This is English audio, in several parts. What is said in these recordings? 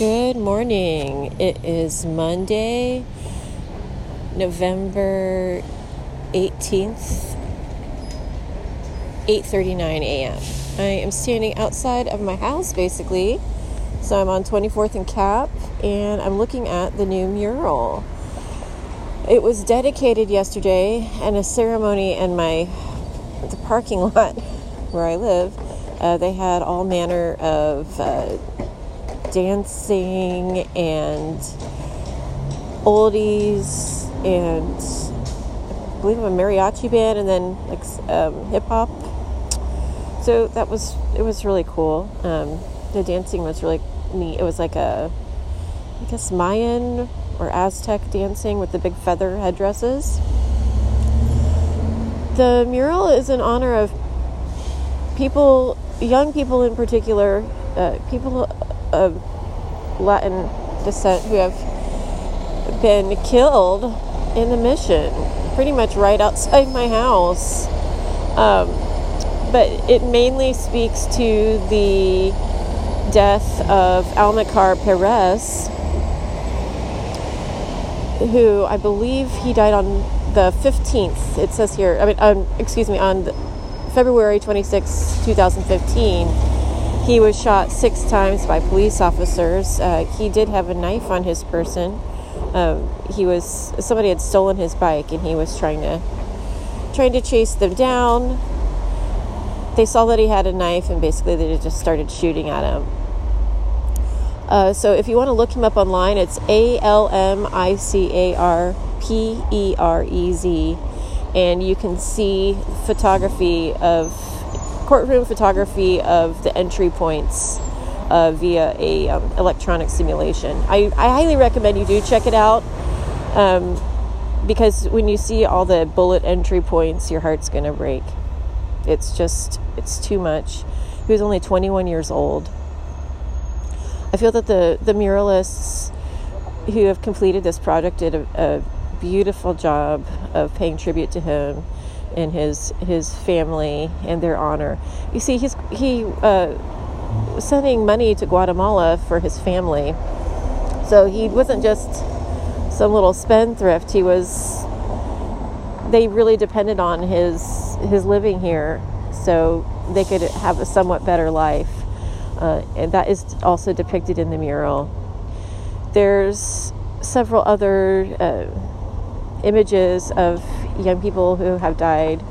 Good morning. It is Monday, November 18th, 8:39 a.m. I am standing outside of my house basically. So I'm on 24th and Capp and I'm looking at the new mural. It was dedicated yesterday and a ceremony in my the parking lot where I live. Uh, they had all manner of uh, dancing and oldies and I believe a mariachi band and then like um, hip hop. So that was it was really cool. Um, the dancing was really neat. It was like a I guess Mayan or Aztec dancing with the big feather headdresses. The mural is in honor of people, young people in particular, uh, people of Latin descent who have been killed in the mission, pretty much right outside my house. Um, but it mainly speaks to the death of Almacar Perez, who I believe he died on the 15th. It says here, I mean, um, excuse me, on February 26, 2015 he was shot six times by police officers. Uh, he did have a knife on his person. Um, he was somebody had stolen his bike, and he was trying to trying to chase them down. They saw that he had a knife, and basically they just started shooting at him. Uh, so if you want to look him up online, it's A L M I C A R P E R E Z, and you can see photography of courtroom photography of the entry points uh, via a um, electronic simulation. I, I highly recommend you do check it out um, because when you see all the bullet entry points, your heart's going to break. It's just, it's too much. He was only 21 years old. I feel that the, the muralists who have completed this project did a, a beautiful job of paying tribute to him and his his family and their honor. You see, he's he uh, sending money to Guatemala for his family, so he wasn't just some little spendthrift. He was. They really depended on his his living here, so they could have a somewhat better life, uh, and that is also depicted in the mural. There's several other uh, images of young people who have died,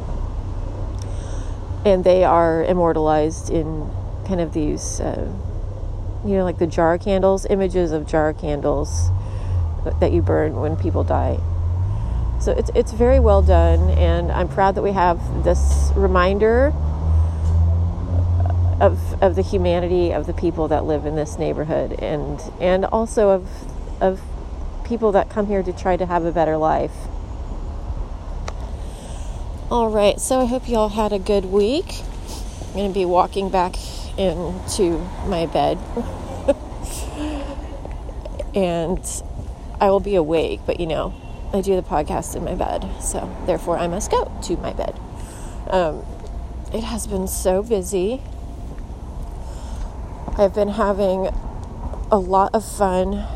and they are immortalized in kind of these, uh, you know, like the jar candles, images of jar candles that you burn when people die. So it's it's very well done, and I'm proud that we have this reminder of of the humanity of the people that live in this neighborhood, and and also of of people that come here to try to have a better life. All right, so I hope you all had a good week. I'm going to be walking back into my bed. and I will be awake, but you know, I do the podcast in my bed, so therefore I must go to my bed. Um, it has been so busy. I've been having a lot of fun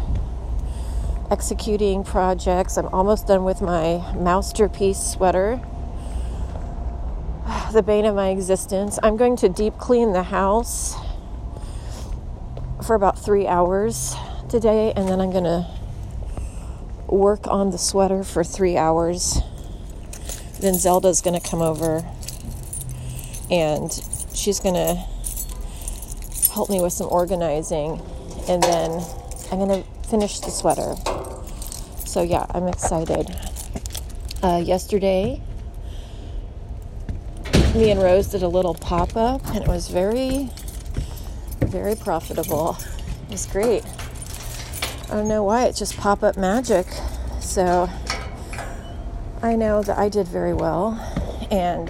executing projects. I'm almost done with my masterpiece sweater the bane of my existence. I'm going to deep clean the house for about three hours today, and then I'm going to work on the sweater for three hours. Then Zelda's going to come over and she's going to help me with some organizing, and then I'm going to finish the sweater. So, yeah, I'm excited. Uh, yesterday, me and Rose did a little pop up, and it was very, very profitable. It was great. I don't know why, it's just pop up magic. So I know that I did very well, and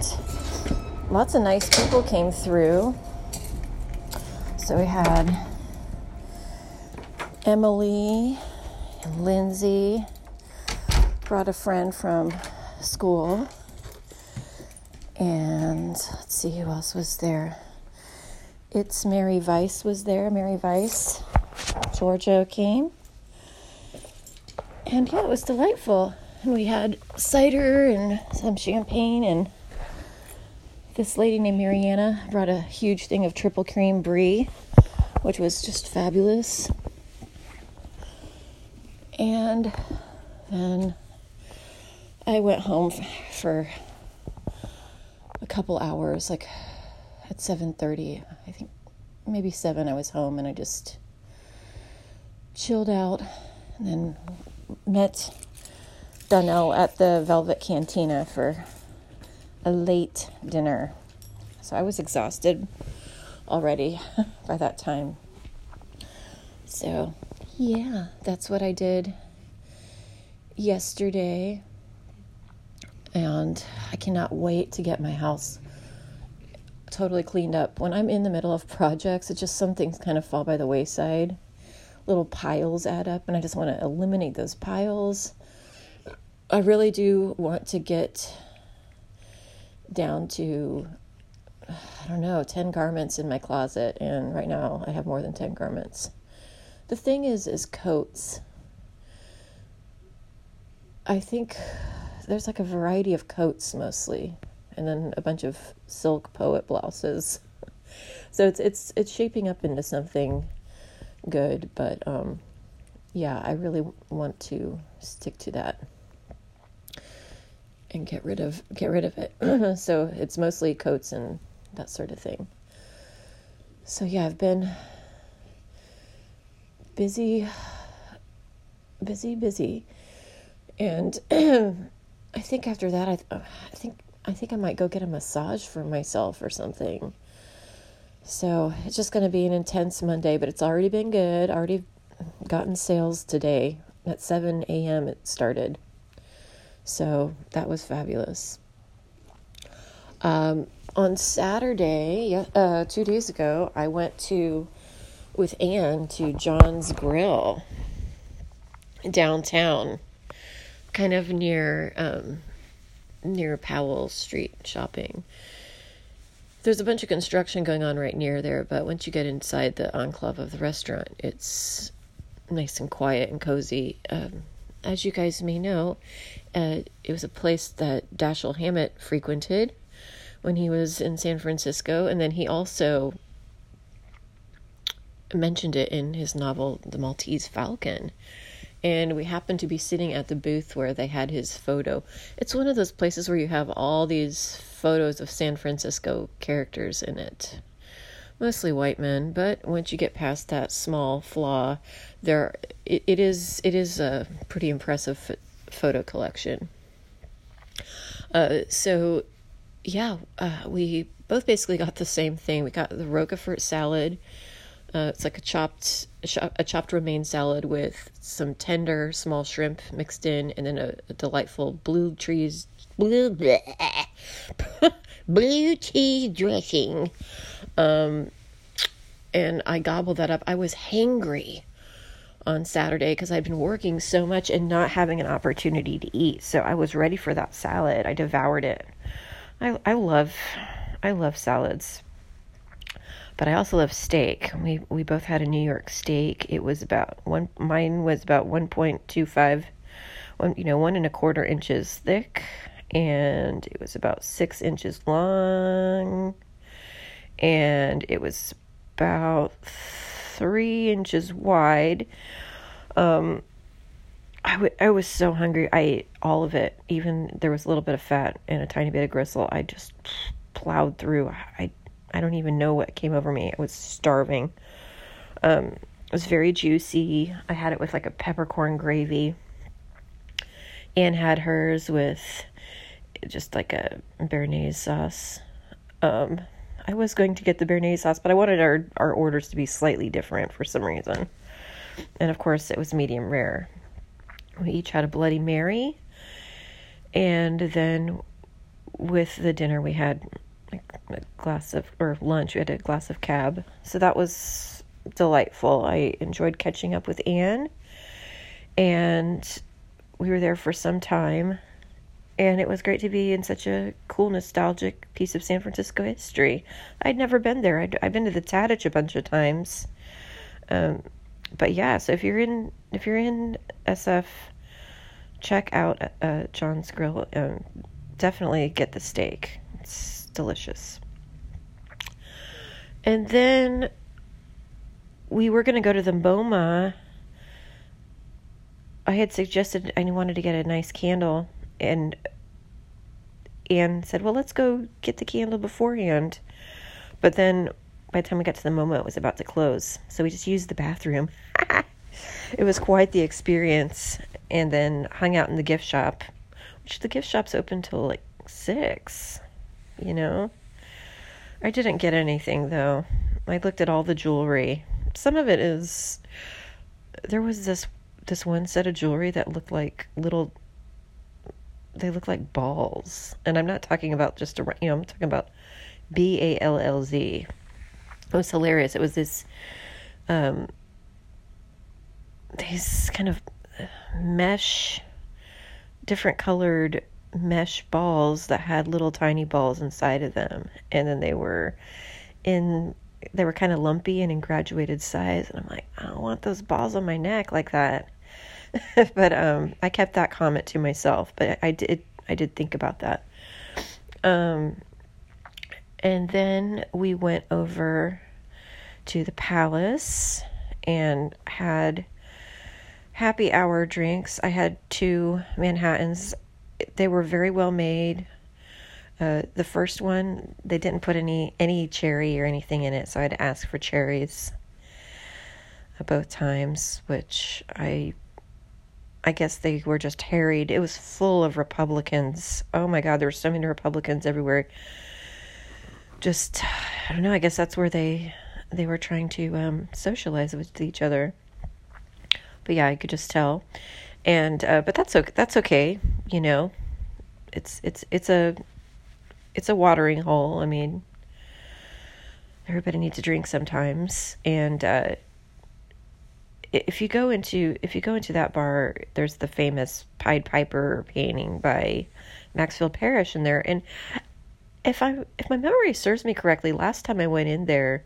lots of nice people came through. So we had Emily and Lindsay, brought a friend from school and let's see who else was there. It's Mary Weiss was there. Mary Weiss. Giorgio came. And yeah, it was delightful. And we had cider and some champagne and this lady named Mariana brought a huge thing of triple cream brie, which was just fabulous. And then I went home for a couple hours, like at 7:30. I think maybe 7 I was home and I just chilled out and then met Donnell at the Velvet Cantina for a late dinner. So I was exhausted already by that time. So, yeah, that's what I did yesterday. And I cannot wait to get my house totally cleaned up. When I'm in the middle of projects, it's just some things kind of fall by the wayside. Little piles add up, and I just want to eliminate those piles. I really do want to get down to I don't know, 10 garments in my closet and right now I have more than 10 garments. The thing is is coats. I think there's like a variety of coats mostly and then a bunch of silk poet blouses. So it's it's it's shaping up into something good, but um yeah, I really want to stick to that and get rid of get rid of it. so it's mostly coats and that sort of thing. So yeah, I've been busy busy busy and I think after that I, I think I think I might go get a massage for myself or something. So it's just going to be an intense Monday, but it's already been good. Already gotten sales today at 7 a.m. It started. So that was fabulous. Um, on Saturday, uh, two days ago, I went to with Anne to John's Grill downtown, kind of near um, near Powell Street shopping. There's a bunch of construction going on right near there, but once you get inside the enclave of the restaurant, it's nice and quiet and cozy. Um, as you guys may know, uh, it was a place that Dashiell Hammett frequented when he was in San Francisco, and then he also mentioned it in his novel, The Maltese Falcon. And we happened to be sitting at the booth where they had his photo. It's one of those places where you have all these photos of San Francisco characters in it mostly white men but once you get past that small flaw there it, it is it is a pretty impressive photo collection. Uh, so, yeah, uh, we both basically got the same thing. We got the Roquefort salad. Uh, it's like a chopped a chopped romaine salad with some tender small shrimp mixed in, and then a, a delightful blue cheese blue blue cheese dressing. Um, and I gobbled that up. I was hangry on Saturday because I'd been working so much and not having an opportunity to eat. So I was ready for that salad. I devoured it. I I love I love salads. But I also love steak. We we both had a New York steak. It was about one mine was about 1.25 you know, one and a quarter inches thick and it was about six inches long and it was about three inches wide. Um, I, w- I was so hungry. I ate all of it. Even there was a little bit of fat and a tiny bit of gristle. I just plowed through. I I don't even know what came over me. I was starving. Um, it was very juicy. I had it with like a peppercorn gravy. Anne had hers with just like a béarnaise sauce. Um, I was going to get the béarnaise sauce, but I wanted our, our orders to be slightly different for some reason. And of course, it was medium rare. We each had a Bloody Mary. And then with the dinner, we had a glass of, or lunch, we had a glass of cab. So that was delightful. I enjoyed catching up with Anne. And we were there for some time and it was great to be in such a cool, nostalgic piece of San Francisco history. I'd never been there. I'd, I'd been to the Tadich a bunch of times, um, but yeah, so if you're in if you're in SF, check out uh, John's Grill. Um, definitely get the steak. It's delicious. And then we were going to go to the MoMA. I had suggested I wanted to get a nice candle, and Anne said, "Well, let's go get the candle beforehand." But then, by the time we got to the MoMA, it was about to close, so we just used the bathroom. it was quite the experience, and then hung out in the gift shop, which the gift shop's open till like six. You know, I didn't get anything though. I looked at all the jewelry. Some of it is. There was this this one set of jewelry that looked like little they look like balls and i'm not talking about just a you know i'm talking about b-a-l-l-z it was hilarious it was this um these kind of mesh different colored mesh balls that had little tiny balls inside of them and then they were in they were kind of lumpy and in graduated size and i'm like i don't want those balls on my neck like that but um, I kept that comment to myself. But I did I did think about that. Um, and then we went over to the palace and had happy hour drinks. I had two Manhattans. They were very well made. Uh, the first one, they didn't put any any cherry or anything in it, so I had to ask for cherries both times, which I I guess they were just harried. It was full of Republicans. Oh my God, there were so many Republicans everywhere. Just, I don't know. I guess that's where they they were trying to um, socialize with each other. But yeah, I could just tell. And uh, but that's okay. That's okay. You know, it's it's it's a it's a watering hole. I mean, everybody needs a drink sometimes, and uh, if you go into if you go into that bar, there's the famous Pied Piper painting by Maxfield Parrish in there. And if I if my memory serves me correctly, last time I went in there,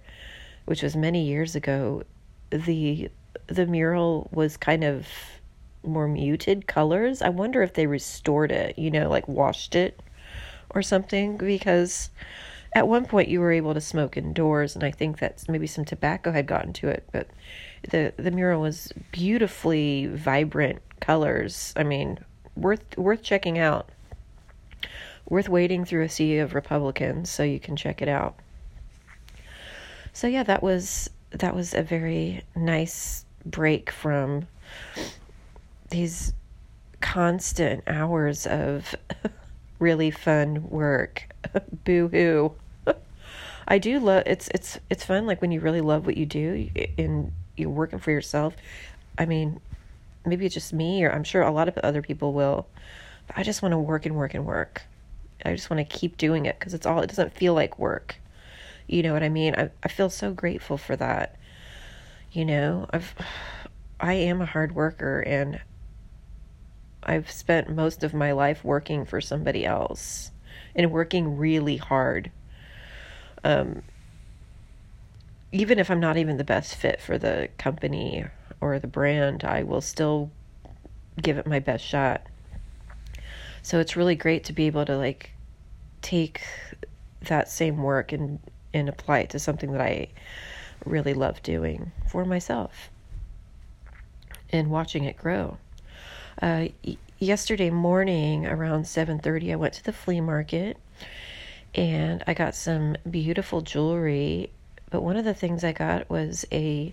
which was many years ago, the the mural was kind of more muted colors. I wonder if they restored it, you know, like washed it or something because at one point you were able to smoke indoors and I think that maybe some tobacco had gotten to it, but the the mural was beautifully vibrant colors. I mean, worth worth checking out. Worth wading through a sea of Republicans so you can check it out. So yeah, that was that was a very nice break from these constant hours of really fun work. Boo hoo. I do love it's it's it's fun like when you really love what you do and you're working for yourself. I mean, maybe it's just me, or I'm sure a lot of other people will. But I just want to work and work and work. I just want to keep doing it because it's all. It doesn't feel like work. You know what I mean? I I feel so grateful for that. You know, I've I am a hard worker and I've spent most of my life working for somebody else and working really hard. Um, even if I'm not even the best fit for the company or the brand, I will still give it my best shot. So it's really great to be able to like take that same work and and apply it to something that I really love doing for myself and watching it grow. Uh, yesterday morning around 7:30 I went to the flea market and I got some beautiful jewelry but one of the things I got was a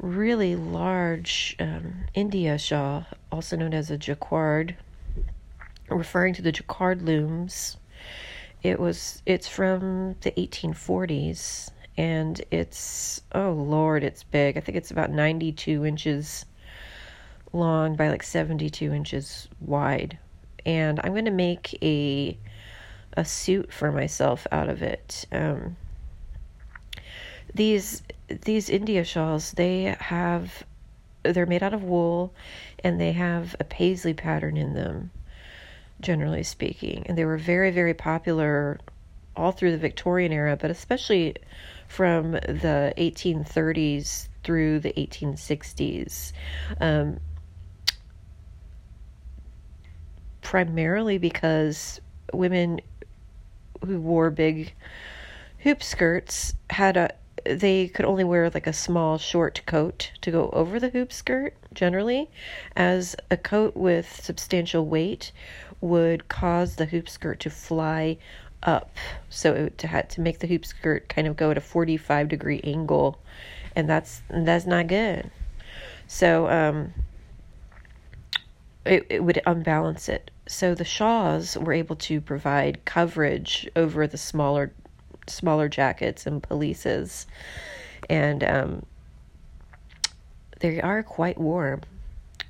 really large um, India shawl, also known as a jacquard, referring to the jacquard looms. It was it's from the 1840s and it's oh lord, it's big. I think it's about 92 inches long by like 72 inches wide. And I'm going to make a a suit for myself out of it. Um, these these India shawls they have they're made out of wool and they have a paisley pattern in them generally speaking and they were very very popular all through the Victorian era but especially from the 1830s through the 1860s. Um, primarily because women who wore big hoop skirts had a they could only wear like a small short coat to go over the hoop skirt generally as a coat with substantial weight would cause the hoop skirt to fly up. So it had to make the hoop skirt kind of go at a 45 degree angle and that's that's not good. So um it, it would unbalance it so the shaws were able to provide coverage over the smaller smaller jackets and pelisses and um they are quite warm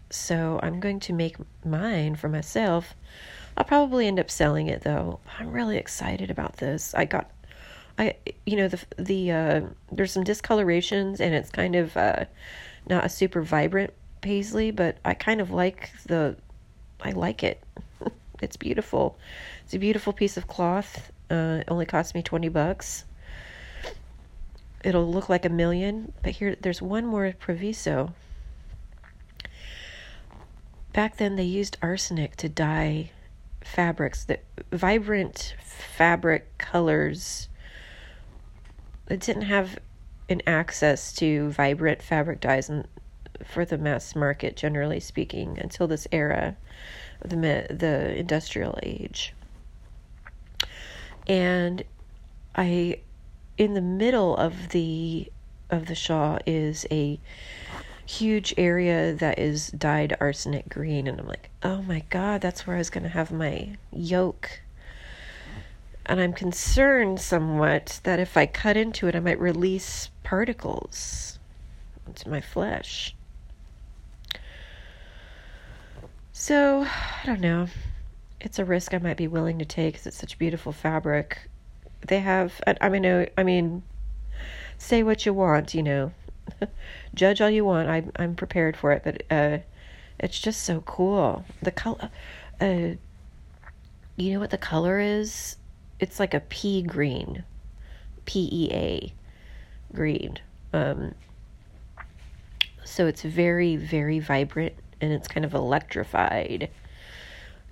so i'm going to make mine for myself I'll probably end up selling it though. I'm really excited about this. I got I you know the the uh there's some discolorations and it's kind of uh not a super vibrant paisley, but I kind of like the I like it. it's beautiful. It's a beautiful piece of cloth. Uh it only cost me 20 bucks. It'll look like a million, but here there's one more proviso. Back then they used arsenic to dye fabrics that vibrant fabric colors it didn't have an access to vibrant fabric dyes and for the mass market generally speaking until this era the the industrial age and i in the middle of the of the shaw is a huge area that is dyed arsenic green and I'm like, "Oh my god, that's where I was going to have my yoke." And I'm concerned somewhat that if I cut into it, I might release particles into my flesh. So, I don't know. It's a risk I might be willing to take because it's such beautiful fabric. They have, I mean, I mean, say what you want, you know. Judge all you want. I, I'm prepared for it, but uh, it's just so cool. The color, uh, you know what the color is? It's like a pea green, P E A green. Um, so it's very, very vibrant and it's kind of electrified,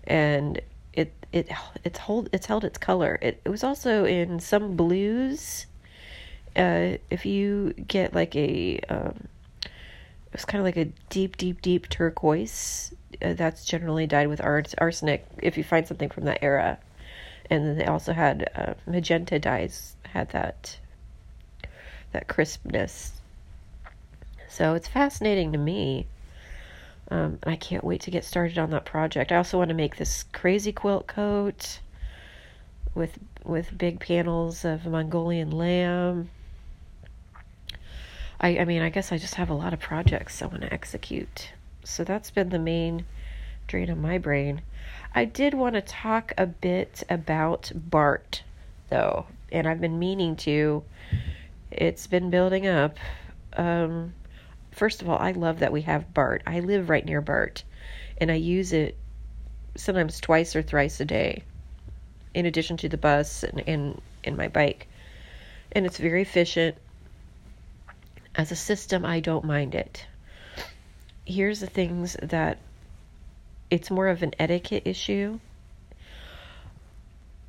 and it it it's hold it's held its color. It it was also in some blues uh, if you get like a, um, it's kind of like a deep, deep, deep turquoise. Uh, that's generally dyed with ars- arsenic. If you find something from that era, and then they also had uh, magenta dyes had that that crispness. So it's fascinating to me. Um, I can't wait to get started on that project. I also want to make this crazy quilt coat with with big panels of Mongolian lamb I, I mean, I guess I just have a lot of projects I want to execute. So that's been the main drain on my brain. I did want to talk a bit about BART, though, and I've been meaning to. It's been building up. Um, first of all, I love that we have BART. I live right near BART, and I use it sometimes twice or thrice a day, in addition to the bus and, and, and my bike. And it's very efficient as a system, I don't mind it. Here's the things that it's more of an etiquette issue.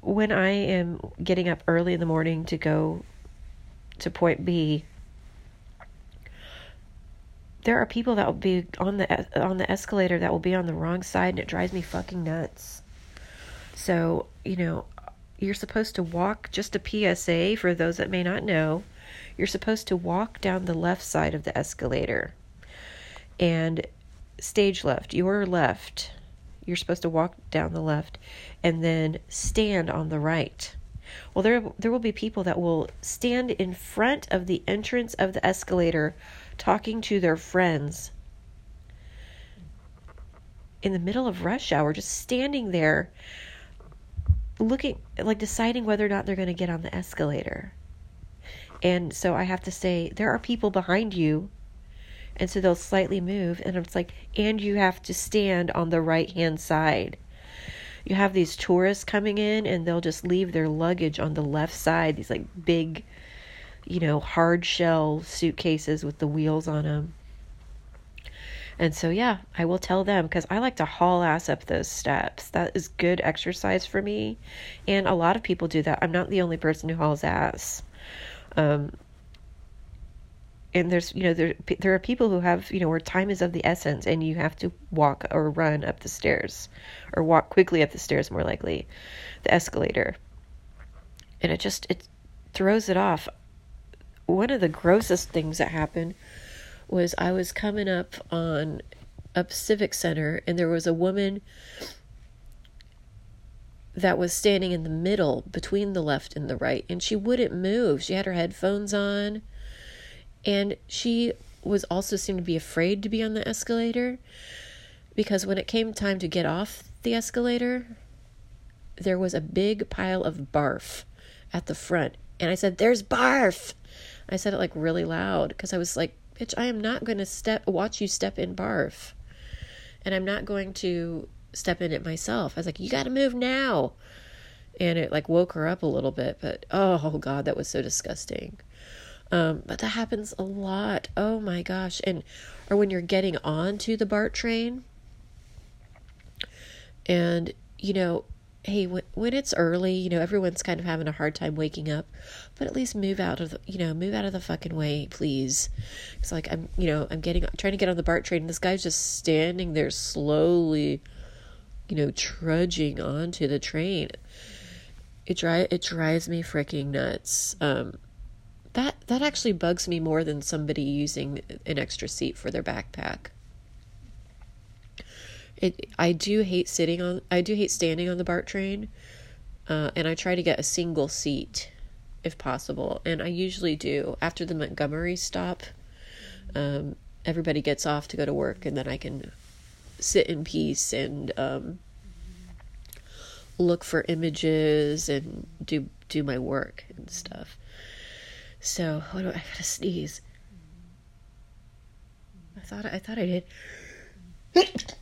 When I am getting up early in the morning to go to point B, there are people that will be on the on the escalator that will be on the wrong side and it drives me fucking nuts. So, you know, you're supposed to walk just a PSA for those that may not know you're supposed to walk down the left side of the escalator and stage left, your left. You're supposed to walk down the left and then stand on the right. Well, there there will be people that will stand in front of the entrance of the escalator talking to their friends in the middle of rush hour just standing there looking like deciding whether or not they're going to get on the escalator. And so I have to say, there are people behind you. And so they'll slightly move. And it's like, and you have to stand on the right hand side. You have these tourists coming in and they'll just leave their luggage on the left side, these like big, you know, hard shell suitcases with the wheels on them. And so, yeah, I will tell them because I like to haul ass up those steps. That is good exercise for me. And a lot of people do that. I'm not the only person who hauls ass. Um, and there's, you know, there, there are people who have, you know, where time is of the essence and you have to walk or run up the stairs or walk quickly up the stairs, more likely, the escalator. And it just, it throws it off. One of the grossest things that happened was I was coming up on up Civic Center and there was a woman that was standing in the middle between the left and the right and she wouldn't move. She had her headphones on and she was also seemed to be afraid to be on the escalator because when it came time to get off the escalator there was a big pile of barf at the front and I said there's barf. I said it like really loud because I was like bitch, I am not going to step watch you step in barf. And I'm not going to step in it myself. I was like, you got to move now. And it like woke her up a little bit, but oh god, that was so disgusting. Um, but that happens a lot. Oh my gosh. And or when you're getting onto the BART train and you know, hey, when, when it's early, you know, everyone's kind of having a hard time waking up, but at least move out of the, you know, move out of the fucking way, please. It's like I'm, you know, I'm getting, trying to get on the BART train, and this guy's just standing there slowly, you know, trudging onto the train. It dry, it drives me freaking nuts. Um, that that actually bugs me more than somebody using an extra seat for their backpack. It I do hate sitting on I do hate standing on the BART train, uh, and I try to get a single seat if possible, and I usually do after the Montgomery stop. Um, everybody gets off to go to work, and then I can sit in peace and um, look for images and do do my work and stuff. So, do I, I gotta sneeze? I thought I thought I did.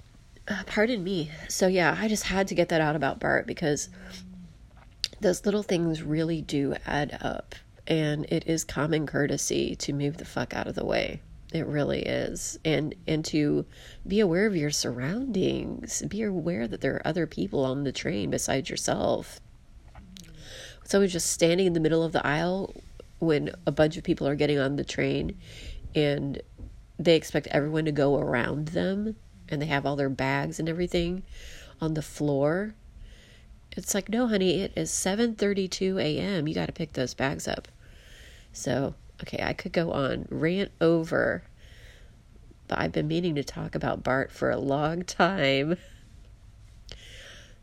Uh, pardon me. So yeah, I just had to get that out about BART because those little things really do add up, and it is common courtesy to move the fuck out of the way. It really is, and and to be aware of your surroundings. Be aware that there are other people on the train besides yourself. So just standing in the middle of the aisle when a bunch of people are getting on the train, and they expect everyone to go around them and they have all their bags and everything on the floor. It's like, no, honey, it is 7:32 a.m. You got to pick those bags up. So, okay, I could go on rant over, but I've been meaning to talk about BART for a long time.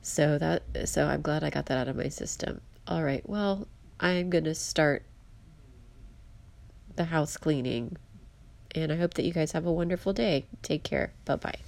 So that so I'm glad I got that out of my system. All right. Well, I'm going to start the house cleaning. And I hope that you guys have a wonderful day. Take care. Bye-bye.